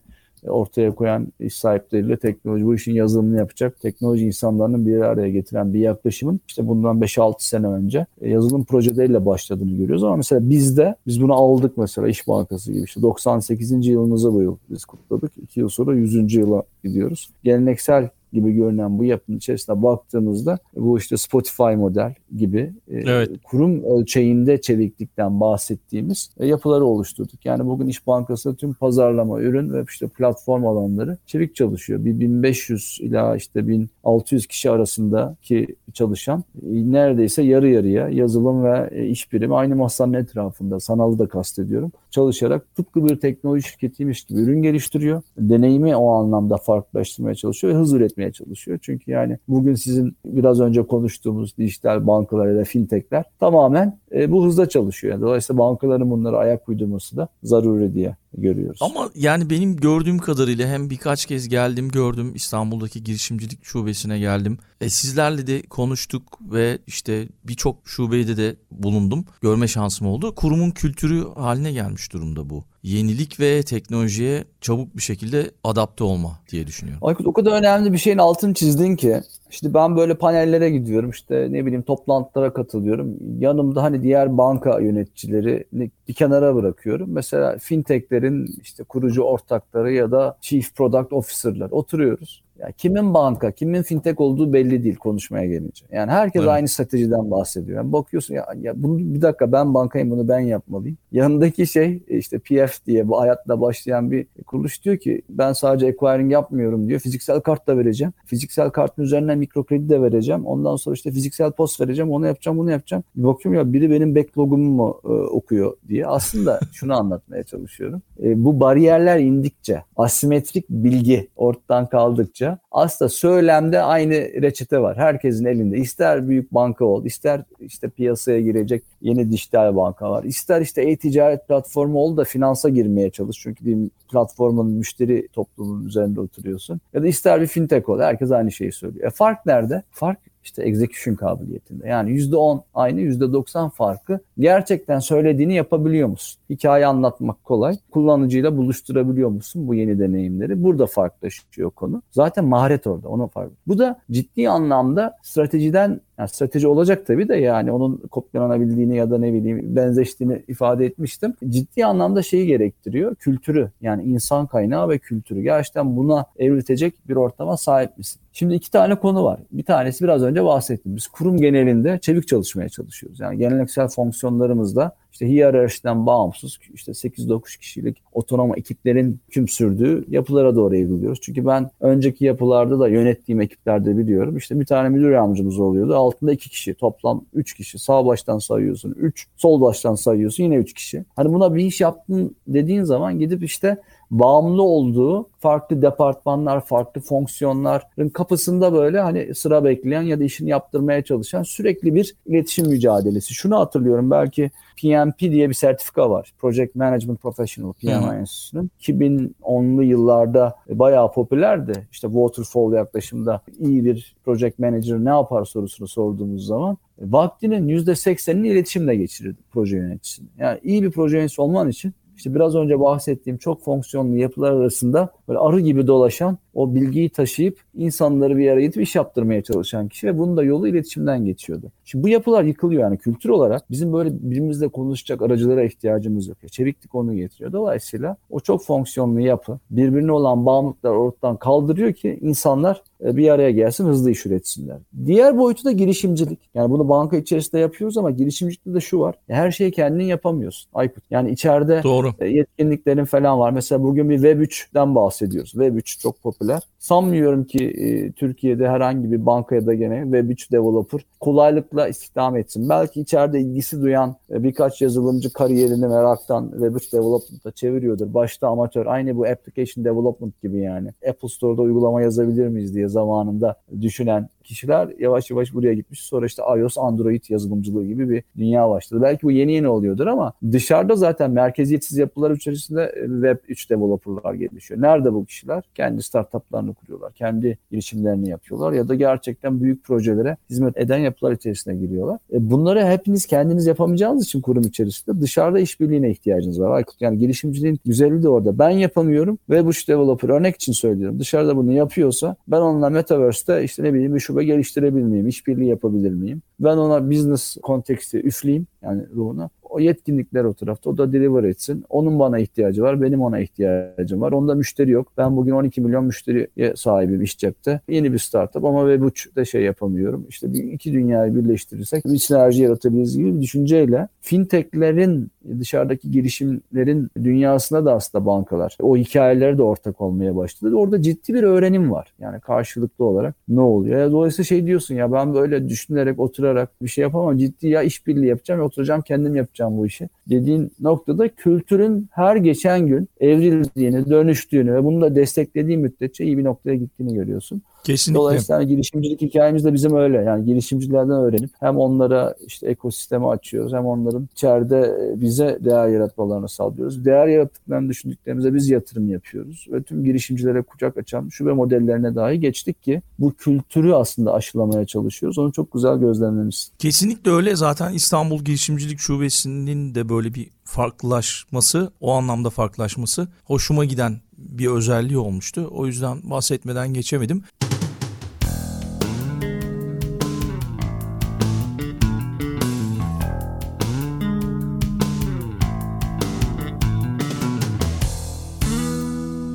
ortaya koyan iş sahipleriyle teknoloji bu işin yazılımını yapacak teknoloji insanlarının bir araya getiren bir yaklaşımın işte bundan 5-6 sene önce e, yazılım projeleriyle başladığını görüyoruz ama mesela bizde biz bunu aldık mesela İş Bankası gibi işte 98. yılımızı bu yıl biz kutladık. 2 yıl sonra 100. yıla gidiyoruz. Geleneksel gibi görünen bu yapının içerisinde baktığımızda bu işte Spotify model gibi e, evet. kurum ölçeğinde çeviklikten bahsettiğimiz e, yapıları oluşturduk. Yani bugün İş Bankası tüm pazarlama, ürün ve işte platform alanları çevik çalışıyor. Bir 1500 ila işte 1600 kişi arasındaki çalışan e, neredeyse yarı yarıya yazılım ve iş birimi aynı masanın etrafında sanalı da kastediyorum çalışarak tıpkı bir teknoloji şirketiymiş gibi ürün geliştiriyor. Deneyimi o anlamda farklılaştırmaya çalışıyor ve hız üretmeye çalışıyor. Çünkü yani bugün sizin biraz önce konuştuğumuz dijital bankalar ya da fintechler tamamen e, bu hızda çalışıyor. Yani dolayısıyla bankaların bunlara ayak uydurması da zaruri diye görüyoruz. Ama yani benim gördüğüm kadarıyla hem birkaç kez geldim gördüm İstanbul'daki girişimcilik şubesine geldim. E, sizlerle de konuştuk ve işte birçok şubede de bulundum. Görme şansım oldu. Kurumun kültürü haline gelmiş durumda bu yenilik ve teknolojiye çabuk bir şekilde adapte olma diye düşünüyorum. Aykut o kadar önemli bir şeyin altını çizdin ki. İşte ben böyle panellere gidiyorum işte ne bileyim toplantılara katılıyorum. Yanımda hani diğer banka yöneticileri bir kenara bırakıyorum. Mesela fintechlerin işte kurucu ortakları ya da chief product officer'lar oturuyoruz. Yani kimin banka, kimin fintech olduğu belli değil konuşmaya gelince. Yani herkes evet. aynı stratejiden bahsediyor. Yani bakıyorsun ya, ya bunu bir dakika ben bankayım bunu ben yapmalıyım. Yanındaki şey işte PF diye bu hayatla başlayan bir kuruluş diyor ki ben sadece acquiring yapmıyorum diyor. Fiziksel kart da vereceğim. Fiziksel kartın üzerinden mikro kredi de vereceğim. Ondan sonra işte fiziksel post vereceğim. Onu yapacağım, bunu yapacağım. Bir bakıyorum ya biri benim backlogumu mu e, okuyor diye. Aslında şunu anlatmaya çalışıyorum. E, bu bariyerler indikçe, asimetrik bilgi ortadan kaldıkça aslında söylemde aynı reçete var. Herkesin elinde. İster büyük banka ol, ister işte piyasaya girecek yeni dijital banka var. İster işte e-ticaret platformu ol da finansa girmeye çalış. Çünkü bir platformun müşteri toplumunun üzerinde oturuyorsun. Ya da ister bir fintech ol. Herkes aynı şeyi söylüyor. E fark nerede? Fark işte execution kabiliyetinde. Yani %10 aynı %90 farkı gerçekten söylediğini yapabiliyor musun? Hikaye anlatmak kolay. Kullanıcıyla buluşturabiliyor musun bu yeni deneyimleri? Burada farklılaşıyor konu. Zaten maharet orada. Onun farkı. Bu da ciddi anlamda stratejiden yani strateji olacak tabii de yani onun kopyalanabildiğini ya da ne bileyim benzeştiğini ifade etmiştim. Ciddi anlamda şeyi gerektiriyor. Kültürü yani insan kaynağı ve kültürü. Gerçekten buna evriltecek bir ortama sahip misin? Şimdi iki tane konu var. Bir tanesi biraz önce bahsettim. Biz kurum genelinde çevik çalışmaya çalışıyoruz. Yani geleneksel fonksiyonlarımızda işte hiyerarşiden bağımsız işte 8-9 kişilik otonom ekiplerin tüm sürdüğü yapılara doğru evriliyoruz. Çünkü ben önceki yapılarda da yönettiğim ekiplerde biliyorum. İşte bir tane müdür yardımcımız oluyordu. Altında 2 kişi toplam 3 kişi. Sağ baştan sayıyorsun 3, sol baştan sayıyorsun yine 3 kişi. Hani buna bir iş yaptın dediğin zaman gidip işte bağımlı olduğu farklı departmanlar, farklı fonksiyonların kapısında böyle hani sıra bekleyen ya da işini yaptırmaya çalışan sürekli bir iletişim mücadelesi. Şunu hatırlıyorum belki PMP diye bir sertifika var. Project Management Professional PMI Enstitüsü'nün. 2010'lu yıllarda bayağı popülerdi. İşte waterfall yaklaşımda iyi bir project manager ne yapar sorusunu sorduğumuz zaman vaktinin %80'ini iletişimle geçirirdi proje yöneticisini. Yani iyi bir proje yöneticisi olman için işte biraz önce bahsettiğim çok fonksiyonlu yapılar arasında böyle arı gibi dolaşan o bilgiyi taşıyıp insanları bir araya getirip iş yaptırmaya çalışan kişi ve bunun da yolu iletişimden geçiyordu. Şimdi bu yapılar yıkılıyor yani kültür olarak bizim böyle birimizle konuşacak aracılara ihtiyacımız yok. Çeviklik onu getiriyor. Dolayısıyla o çok fonksiyonlu yapı birbirine olan bağımlılıklar ortadan kaldırıyor ki insanlar e, bir araya gelsin hızlı iş üretsinler. Diğer boyutu da girişimcilik. Yani bunu banka içerisinde yapıyoruz ama girişimcilikte de şu var. Her şeyi kendin yapamıyorsun. Aykut. Yani içeride Doğru. E, yetkinliklerin falan var. Mesela bugün bir Web 3'ten bahsediyoruz. Web 3 çok popüler. Sanmıyorum ki e, Türkiye'de herhangi bir bankaya da gene Web 3 developer kolaylıkla istihdam etsin. Belki içeride ilgisi duyan e, birkaç yazılımcı kariyerini meraktan Web 3 development'a çeviriyordur. Başta amatör. Aynı bu application development gibi yani. Apple Store'da uygulama yazabilir miyiz diye zamanında düşünen kişiler yavaş yavaş buraya gitmiş. Sonra işte iOS, Android yazılımcılığı gibi bir dünya başladı. Belki bu yeni yeni oluyordur ama dışarıda zaten merkeziyetsiz yapılar içerisinde e, Web 3 developerlar gelişiyor. Nerede bu kişiler? Kendi startuplarını kuruyorlar. Kendi girişimlerini yapıyorlar ya da gerçekten büyük projelere hizmet eden yapılar içerisine giriyorlar. E bunları hepiniz kendiniz yapamayacağınız için kurum içerisinde dışarıda işbirliğine ihtiyacınız var. Aykut yani girişimciliğin güzelliği de orada. Ben yapamıyorum ve bu developer örnek için söylüyorum. Dışarıda bunu yapıyorsa ben onunla Metaverse'te işte ne bileyim bir şube geliştirebilir miyim? İşbirliği yapabilir miyim? Ben ona business konteksti üfleyeyim yani ruhuna. O yetkinlikler o tarafta. O da deliver etsin. Onun bana ihtiyacı var. Benim ona ihtiyacım var. Onda müşteri yok. Ben bugün 12 milyon müşteriye sahibim iş cepte. Yeni bir startup ama web 3'te şey yapamıyorum. İşte bir, iki dünyayı birleştirirsek bir sinerji yaratabiliriz gibi bir düşünceyle fintechlerin dışarıdaki girişimlerin dünyasına da aslında bankalar o hikayeleri de ortak olmaya başladı. Orada ciddi bir öğrenim var. Yani karşılıklı olarak ne oluyor? Dolayısıyla şey diyorsun ya ben böyle düşünerek oturarak bir şey yapamam. Ciddi ya işbirliği yapacağım. Oturacağım kendim yapacağım bu işi. Dediğin noktada kültürün her geçen gün evrildiğini, dönüştüğünü ve bunu da desteklediği müddetçe iyi bir noktaya gittiğini görüyorsun. Kesinlikle. Dolayısıyla girişimcilik hikayemiz de bizim öyle. Yani girişimcilerden öğrenip hem onlara işte ekosistemi açıyoruz hem onların içeride bize değer yaratmalarını sağlıyoruz. Değer yarattıklarını düşündüklerimize biz yatırım yapıyoruz. Ve tüm girişimcilere kucak açan şube modellerine dahi geçtik ki bu kültürü aslında aşılamaya çalışıyoruz. Onu çok güzel gözlemlemişsin. Kesinlikle öyle. Zaten İstanbul Girişimcilik Şubesi'nin de böyle bir farklılaşması, o anlamda farklılaşması hoşuma giden bir özelliği olmuştu. O yüzden bahsetmeden geçemedim.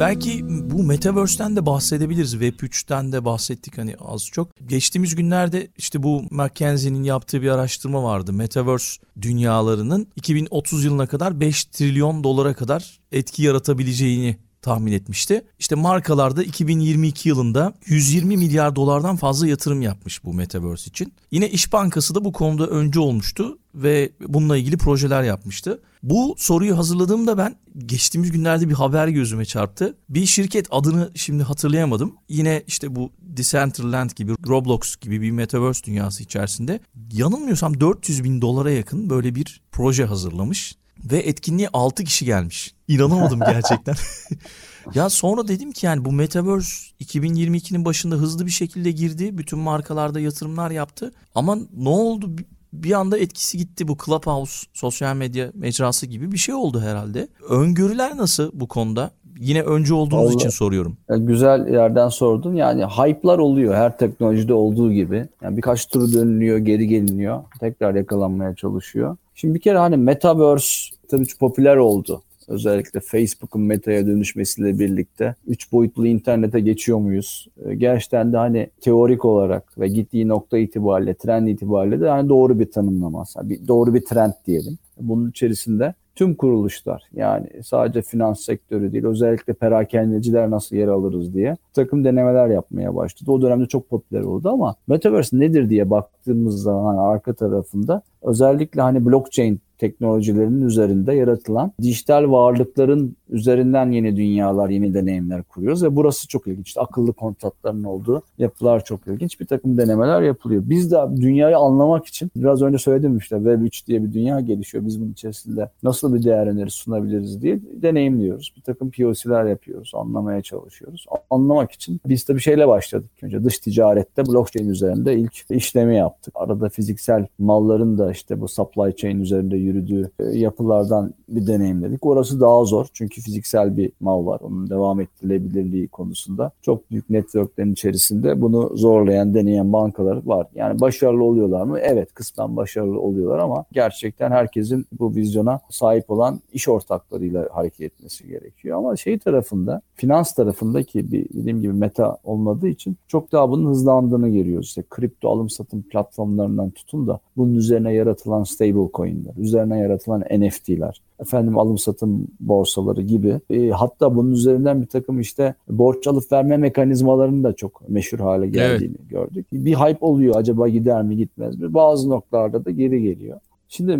Belki bu Metaverse'ten de bahsedebiliriz. Web 3'ten de bahsettik hani az çok. Geçtiğimiz günlerde işte bu McKinsey'nin yaptığı bir araştırma vardı. Metaverse dünyalarının 2030 yılına kadar 5 trilyon dolara kadar etki yaratabileceğini tahmin etmişti. İşte markalarda 2022 yılında 120 milyar dolardan fazla yatırım yapmış bu Metaverse için. Yine İş Bankası da bu konuda önce olmuştu ve bununla ilgili projeler yapmıştı. Bu soruyu hazırladığımda ben geçtiğimiz günlerde bir haber gözüme çarptı. Bir şirket adını şimdi hatırlayamadım. Yine işte bu Decentraland gibi Roblox gibi bir metaverse dünyası içerisinde yanılmıyorsam 400 bin dolara yakın böyle bir proje hazırlamış. Ve etkinliğe 6 kişi gelmiş. İnanamadım gerçekten. ya sonra dedim ki yani bu Metaverse 2022'nin başında hızlı bir şekilde girdi. Bütün markalarda yatırımlar yaptı. Ama ne oldu? Bir anda etkisi gitti bu Clubhouse sosyal medya mecrası gibi bir şey oldu herhalde. Öngörüler nasıl bu konuda? Yine önce olduğunuz Vallahi, için soruyorum. Güzel yerden sordun. Yani hype'lar oluyor her teknolojide olduğu gibi. Yani birkaç tur dönülüyor, geri geliniyor. Tekrar yakalanmaya çalışıyor. Şimdi bir kere hani Metaverse tabii çok popüler oldu. Özellikle Facebook'un metaya dönüşmesiyle birlikte üç boyutlu internete geçiyor muyuz? Ee, gerçekten de hani teorik olarak ve gittiği nokta itibariyle, trend itibariyle de hani doğru bir tanımlama. Bir, doğru bir trend diyelim. Bunun içerisinde tüm kuruluşlar yani sadece finans sektörü değil özellikle perakendeciler nasıl yer alırız diye takım denemeler yapmaya başladı. O dönemde çok popüler oldu ama Metaverse nedir diye baktığımız zaman arka tarafında özellikle hani blockchain teknolojilerinin üzerinde yaratılan dijital varlıkların üzerinden yeni dünyalar, yeni deneyimler kuruyoruz ve burası çok ilginç. İşte akıllı kontratların olduğu yapılar çok ilginç. Bir takım denemeler yapılıyor. Biz de dünyayı anlamak için biraz önce söyledim işte Web 3 diye bir dünya gelişiyor. Biz bunun içerisinde nasıl bir değer önerisi sunabiliriz diye deneyimliyoruz. Bir takım POC'ler yapıyoruz, anlamaya çalışıyoruz. Anlamak için biz bir şeyle başladık. Önce dış ticarette blockchain üzerinde ilk işlemi yaptık. Arada fiziksel malların da işte bu supply chain üzerinde yürüdüğü e, yapılardan bir deneyimledik. Orası daha zor çünkü fiziksel bir mal var. Onun devam ettirilebilirliği konusunda çok büyük networklerin içerisinde bunu zorlayan, deneyen bankalar var. Yani başarılı oluyorlar mı? Evet kısmen başarılı oluyorlar ama gerçekten herkesin bu vizyona sahip olan iş ortaklarıyla hareket etmesi gerekiyor. Ama şey tarafında, finans tarafındaki bir dediğim gibi meta olmadığı için çok daha bunun hızlandığını görüyoruz. İşte kripto alım satım platformlarından tutun da bunun üzerine yaratılan stable coin'ler, üzerine yaratılan NFT'ler, efendim alım satım borsaları gibi. E, hatta bunun üzerinden bir takım işte borç alıp verme mekanizmalarının da çok meşhur hale geldiğini evet. gördük. Bir hype oluyor acaba gider mi gitmez mi? Bazı noktalarda da geri geliyor. Şimdi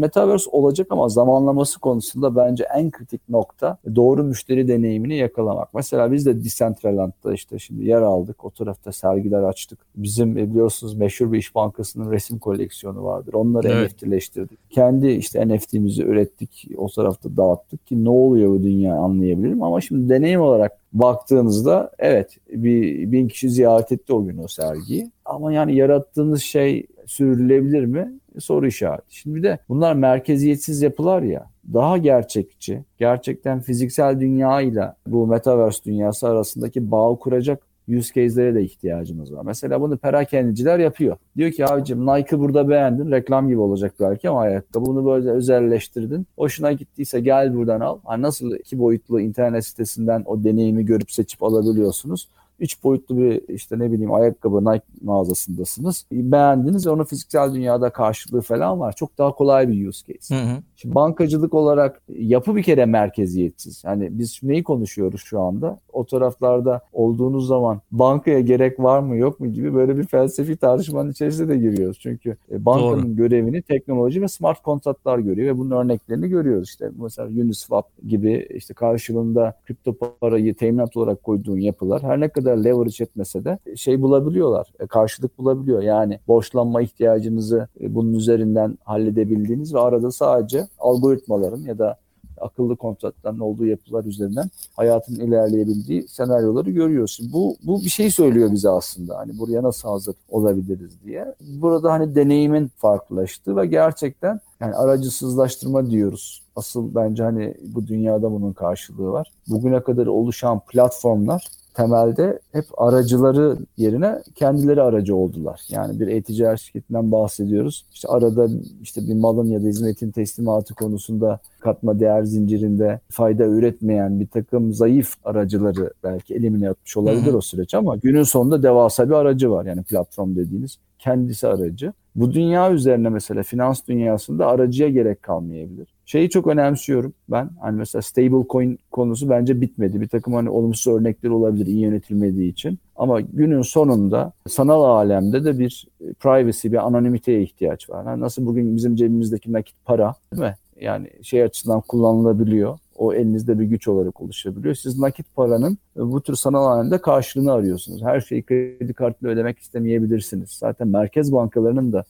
Metaverse olacak ama zamanlaması konusunda bence en kritik nokta doğru müşteri deneyimini yakalamak. Mesela biz de Decentraland'da işte şimdi yer aldık. O tarafta sergiler açtık. Bizim e, biliyorsunuz meşhur bir iş bankasının resim koleksiyonu vardır. Onları evet. NFT'leştirdik. Kendi işte NFT'mizi ürettik. O tarafta dağıttık ki ne oluyor bu dünya anlayabilirim. Ama şimdi deneyim olarak baktığınızda evet bir bin kişi ziyaret etti o gün o sergiyi. Ama yani yarattığınız şey sürdürülebilir mi? Soru işareti. Şimdi bir de bunlar merkeziyetsiz yapılar ya daha gerçekçi, gerçekten fiziksel dünya ile bu metaverse dünyası arasındaki bağı kuracak use case'lere de ihtiyacımız var. Mesela bunu perakendiciler yapıyor. Diyor ki abicim Nike'ı burada beğendin. Reklam gibi olacak belki ama ayakkabı. Bunu böyle özelleştirdin. Hoşuna gittiyse gel buradan al. Hani nasıl iki boyutlu internet sitesinden o deneyimi görüp seçip alabiliyorsunuz. Üç boyutlu bir işte ne bileyim ayakkabı Nike mağazasındasınız. Beğendiniz onun fiziksel dünyada karşılığı falan var. Çok daha kolay bir use case. Hı hı. Şimdi bankacılık olarak yapı bir kere merkeziyetsiz. Yani biz neyi konuşuyoruz şu anda? O taraflarda olduğunuz zaman bankaya gerek var mı yok mu gibi böyle bir felsefi tartışmanın içerisine de giriyoruz. Çünkü e, bankanın Doğru. görevini teknoloji ve smart kontratlar görüyor ve bunun örneklerini görüyoruz. İşte mesela Uniswap gibi işte karşılığında kripto parayı teminat olarak koyduğun yapılar her ne kadar leverage etmese de şey bulabiliyorlar. E, karşılık bulabiliyor. Yani borçlanma ihtiyacınızı e, bunun üzerinden halledebildiğiniz ve arada sadece algoritmaların ya da akıllı kontratların olduğu yapılar üzerinden hayatın ilerleyebildiği senaryoları görüyorsun. Bu bu bir şey söylüyor bize aslında. Hani buraya nasıl hazır olabiliriz diye. Burada hani deneyimin farklılaştı ve gerçekten yani aracısızlaştırma diyoruz. Asıl bence hani bu dünyada bunun karşılığı var. Bugüne kadar oluşan platformlar temelde hep aracıları yerine kendileri aracı oldular. Yani bir e-ticaret şirketinden bahsediyoruz. İşte arada işte bir malın ya da hizmetin teslimatı konusunda katma değer zincirinde fayda üretmeyen bir takım zayıf aracıları belki elimine atmış olabilir Hı-hı. o süreç ama günün sonunda devasa bir aracı var. Yani platform dediğiniz kendisi aracı. Bu dünya üzerine mesela finans dünyasında aracıya gerek kalmayabilir. Şeyi çok önemsiyorum ben. Hani mesela stable coin konusu bence bitmedi. Bir takım hani olumsuz örnekler olabilir iyi yönetilmediği için. Ama günün sonunda sanal alemde de bir privacy, bir anonimiteye ihtiyaç var. Yani nasıl bugün bizim cebimizdeki nakit para değil mi? Yani şey açısından kullanılabiliyor. O elinizde bir güç olarak oluşabiliyor. Siz nakit paranın bu tür sanal alemde karşılığını arıyorsunuz. Her şeyi kredi kartıyla ödemek istemeyebilirsiniz. Zaten merkez bankalarının da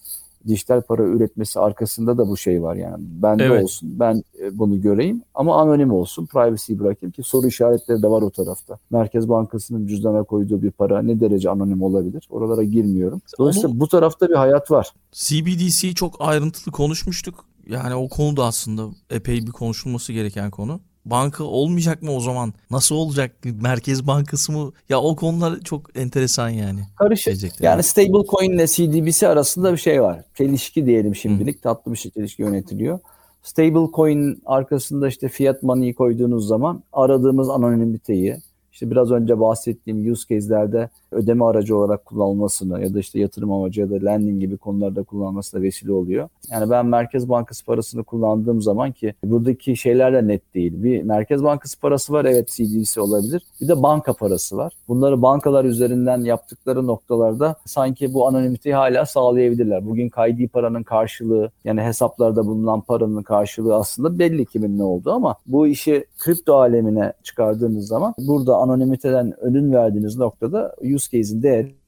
dijital para üretmesi arkasında da bu şey var yani. Bende evet. olsun, ben e, bunu göreyim ama anonim olsun, privacy bırakayım ki soru işaretleri de var o tarafta. Merkez Bankası'nın cüzdana koyduğu bir para ne derece anonim olabilir? Oralara girmiyorum. Dolayısıyla Ama bu tarafta bir hayat var. CBDC'yi çok ayrıntılı konuşmuştuk. Yani o konu da aslında epey bir konuşulması gereken konu banka olmayacak mı o zaman? Nasıl olacak? Merkez Bankası mı? Ya o konular çok enteresan yani. Karışık. Yani stable coin ile CDBC arasında bir şey var. Çelişki diyelim şimdilik. Hı. Tatlı bir şey çelişki yönetiliyor. Stable coin arkasında işte fiat money'i koyduğunuz zaman aradığımız anonimiteyi, işte biraz önce bahsettiğim use case'lerde ödeme aracı olarak kullanılmasını ya da işte yatırım amacı ya da lending gibi konularda kullanılmasına vesile oluyor. Yani ben Merkez Bankası parasını kullandığım zaman ki buradaki şeyler de net değil. Bir Merkez Bankası parası var evet CDC olabilir. Bir de banka parası var. Bunları bankalar üzerinden yaptıkları noktalarda sanki bu anonimiteyi hala sağlayabilirler. Bugün kaydi paranın karşılığı yani hesaplarda bulunan paranın karşılığı aslında belli kimin ne oldu ama bu işi kripto alemine çıkardığınız zaman burada anonimiteden önün verdiğiniz noktada use case'in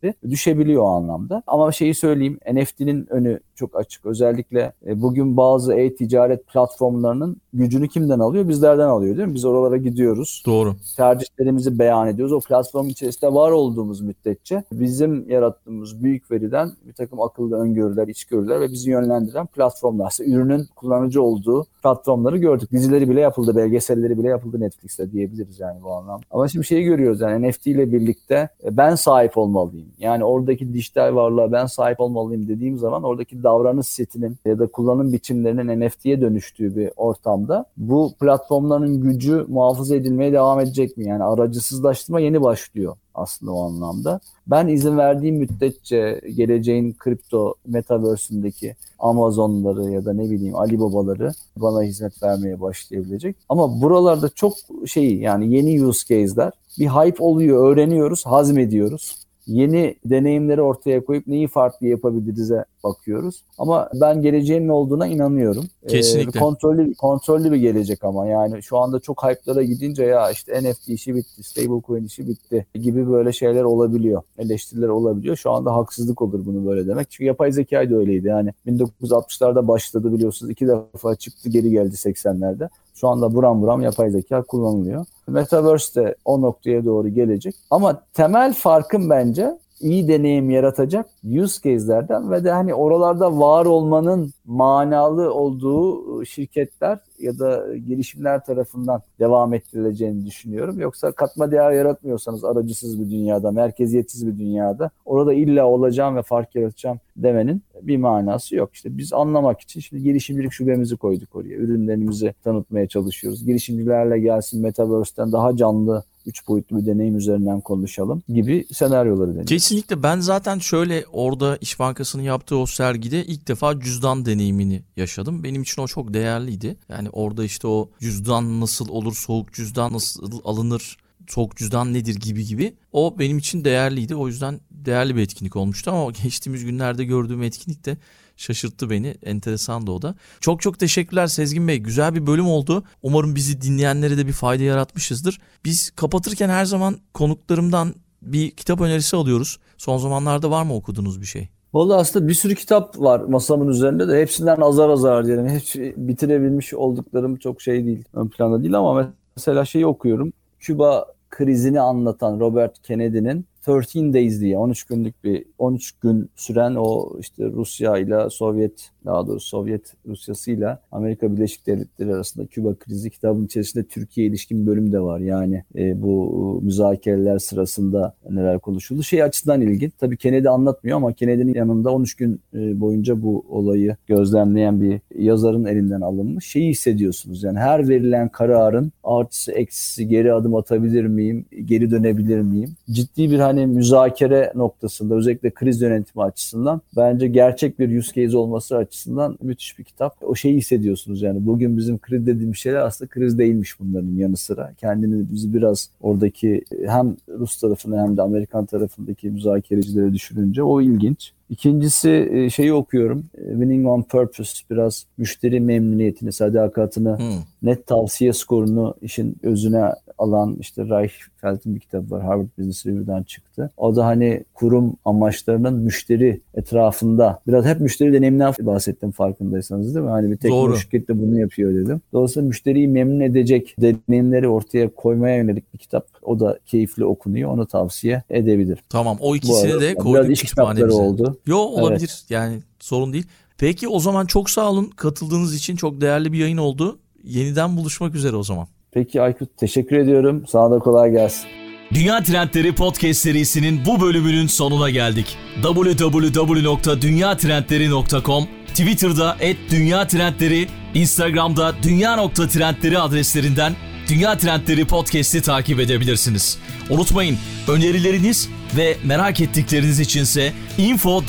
değeri düşebiliyor o anlamda. Ama şeyi söyleyeyim NFT'nin önü çok açık. Özellikle e, bugün bazı e-ticaret platformlarının gücünü kimden alıyor? Bizlerden alıyor değil mi? Biz oralara gidiyoruz. Doğru. Tercihlerimizi beyan ediyoruz. O platform içerisinde var olduğumuz müddetçe bizim yarattığımız büyük veriden bir takım akıllı öngörüler, içgörüler ve bizi yönlendiren platformlar. İşte ürünün kullanıcı olduğu platformları gördük. Dizileri bile yapıldı, belgeselleri bile yapıldı Netflix'te diyebiliriz yani bu anlamda. Ama şimdi şeyi görüyoruz yani NFT ile birlikte e, ben sahip olmalıyım. Yani oradaki dijital varlığa ben sahip olmalıyım dediğim zaman oradaki davranış setinin ya da kullanım biçimlerinin NFT'ye dönüştüğü bir ortamda bu platformların gücü muhafaza edilmeye devam edecek mi? Yani aracısızlaştırma yeni başlıyor aslında o anlamda. Ben izin verdiğim müddetçe geleceğin kripto metaverse'ündeki Amazon'ları ya da ne bileyim Alibabaları bana hizmet vermeye başlayabilecek. Ama buralarda çok şey yani yeni use case'ler bir hype oluyor, öğreniyoruz, hazmediyoruz yeni deneyimleri ortaya koyup neyi farklı yapabiliriz'e bakıyoruz. Ama ben geleceğin ne olduğuna inanıyorum. Ee, Kesinlikle. Ee, kontrollü, kontrollü bir gelecek ama yani şu anda çok hype'lara gidince ya işte NFT işi bitti, stablecoin işi bitti gibi böyle şeyler olabiliyor. Eleştiriler olabiliyor. Şu anda haksızlık olur bunu böyle demek. Çünkü yapay zeka da öyleydi. Yani 1960'larda başladı biliyorsunuz. iki defa çıktı geri geldi 80'lerde. Şu anda buram buram yapay zeka kullanılıyor. Metaverse de o noktaya doğru gelecek. Ama temel farkın bence iyi deneyim yaratacak use case'lerden ve de hani oralarda var olmanın manalı olduğu şirketler ya da girişimler tarafından devam ettirileceğini düşünüyorum. Yoksa katma değer yaratmıyorsanız aracısız bir dünyada, merkeziyetsiz bir dünyada orada illa olacağım ve fark yaratacağım demenin bir manası yok. İşte biz anlamak için şimdi girişimcilik şubemizi koyduk oraya. Ürünlerimizi tanıtmaya çalışıyoruz. Girişimcilerle gelsin Metaverse'ten daha canlı üç boyutlu bir deneyim üzerinden konuşalım gibi senaryoları deniyoruz. Kesinlikle ben zaten şöyle orada İş Bankası'nın yaptığı o sergide ilk defa cüzdan deneyimini yaşadım. Benim için o çok değerliydi. Yani orada işte o cüzdan nasıl olur, soğuk cüzdan nasıl alınır, soğuk cüzdan nedir gibi gibi. O benim için değerliydi. O yüzden değerli bir etkinlik olmuştu ama geçtiğimiz günlerde gördüğüm etkinlik de şaşırttı beni. Enteresan da o da. Çok çok teşekkürler Sezgin Bey. Güzel bir bölüm oldu. Umarım bizi dinleyenlere de bir fayda yaratmışızdır. Biz kapatırken her zaman konuklarımdan bir kitap önerisi alıyoruz. Son zamanlarda var mı okuduğunuz bir şey? Valla aslında bir sürü kitap var masamın üzerinde de hepsinden azar azar diyelim. Hiç bitirebilmiş olduklarım çok şey değil, ön planda değil ama mesela şeyi okuyorum. Küba krizini anlatan Robert Kennedy'nin 13 Days diye 13 günlük bir 13 gün süren o işte Rusya ile Sovyet daha doğrusu Sovyet Rusyası ile Amerika Birleşik Devletleri arasında Küba krizi kitabın içerisinde Türkiye ilişkin bölüm de var. Yani e, bu müzakereler sırasında neler konuşuldu. Şey açısından ilginç. Tabii Kennedy anlatmıyor ama Kennedy'nin yanında 13 gün e, boyunca bu olayı gözlemleyen bir yazarın elinden alınmış. Şeyi hissediyorsunuz yani her verilen kararın artısı eksisi geri adım atabilir miyim, geri dönebilir miyim? Ciddi bir hani müzakere noktasında özellikle kriz yönetimi açısından bence gerçek bir use case olması açısından müthiş bir kitap. O şeyi hissediyorsunuz yani bugün bizim kriz dediğimiz şeyler aslında kriz değilmiş bunların yanı sıra. Kendinizi biraz oradaki hem Rus tarafını hem de Amerikan tarafındaki müzakerecileri düşününce o ilginç. İkincisi e, şeyi okuyorum. E, Winning on Purpose biraz müşteri memnuniyetini, sadakatini, hmm. net tavsiye skorunu işin özüne alan işte Reichfeld'in bir kitabı var. Harvard Business Review'dan çıktı. O da hani kurum amaçlarının müşteri etrafında biraz hep müşteri deneyiminden bahsettim farkındaysanız değil mi? Hani bir teknoloji şirket de bunu yapıyor dedim. Dolayısıyla müşteriyi memnun edecek deneyimleri ortaya koymaya yönelik bir kitap. O da keyifli okunuyor. Onu tavsiye edebilir. Tamam o ikisini de koyduk kütüphanemize. oldu. Yo olabilir evet. yani sorun değil. Peki o zaman çok sağ olun katıldığınız için çok değerli bir yayın oldu. Yeniden buluşmak üzere o zaman. Peki Aykut teşekkür ediyorum. Sana da kolay gelsin. Dünya Trendleri Podcast serisinin bu bölümünün sonuna geldik. www.dünyatrendleri.com Twitter'da @dünyatrendleri, Instagram'da dünya.trendleri adreslerinden Dünya Trendleri Podcast'i takip edebilirsiniz. Unutmayın önerileriniz ve merak ettikleriniz içinse info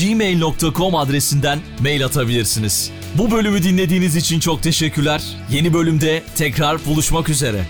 gmail.com adresinden mail atabilirsiniz. Bu bölümü dinlediğiniz için çok teşekkürler. Yeni bölümde tekrar buluşmak üzere.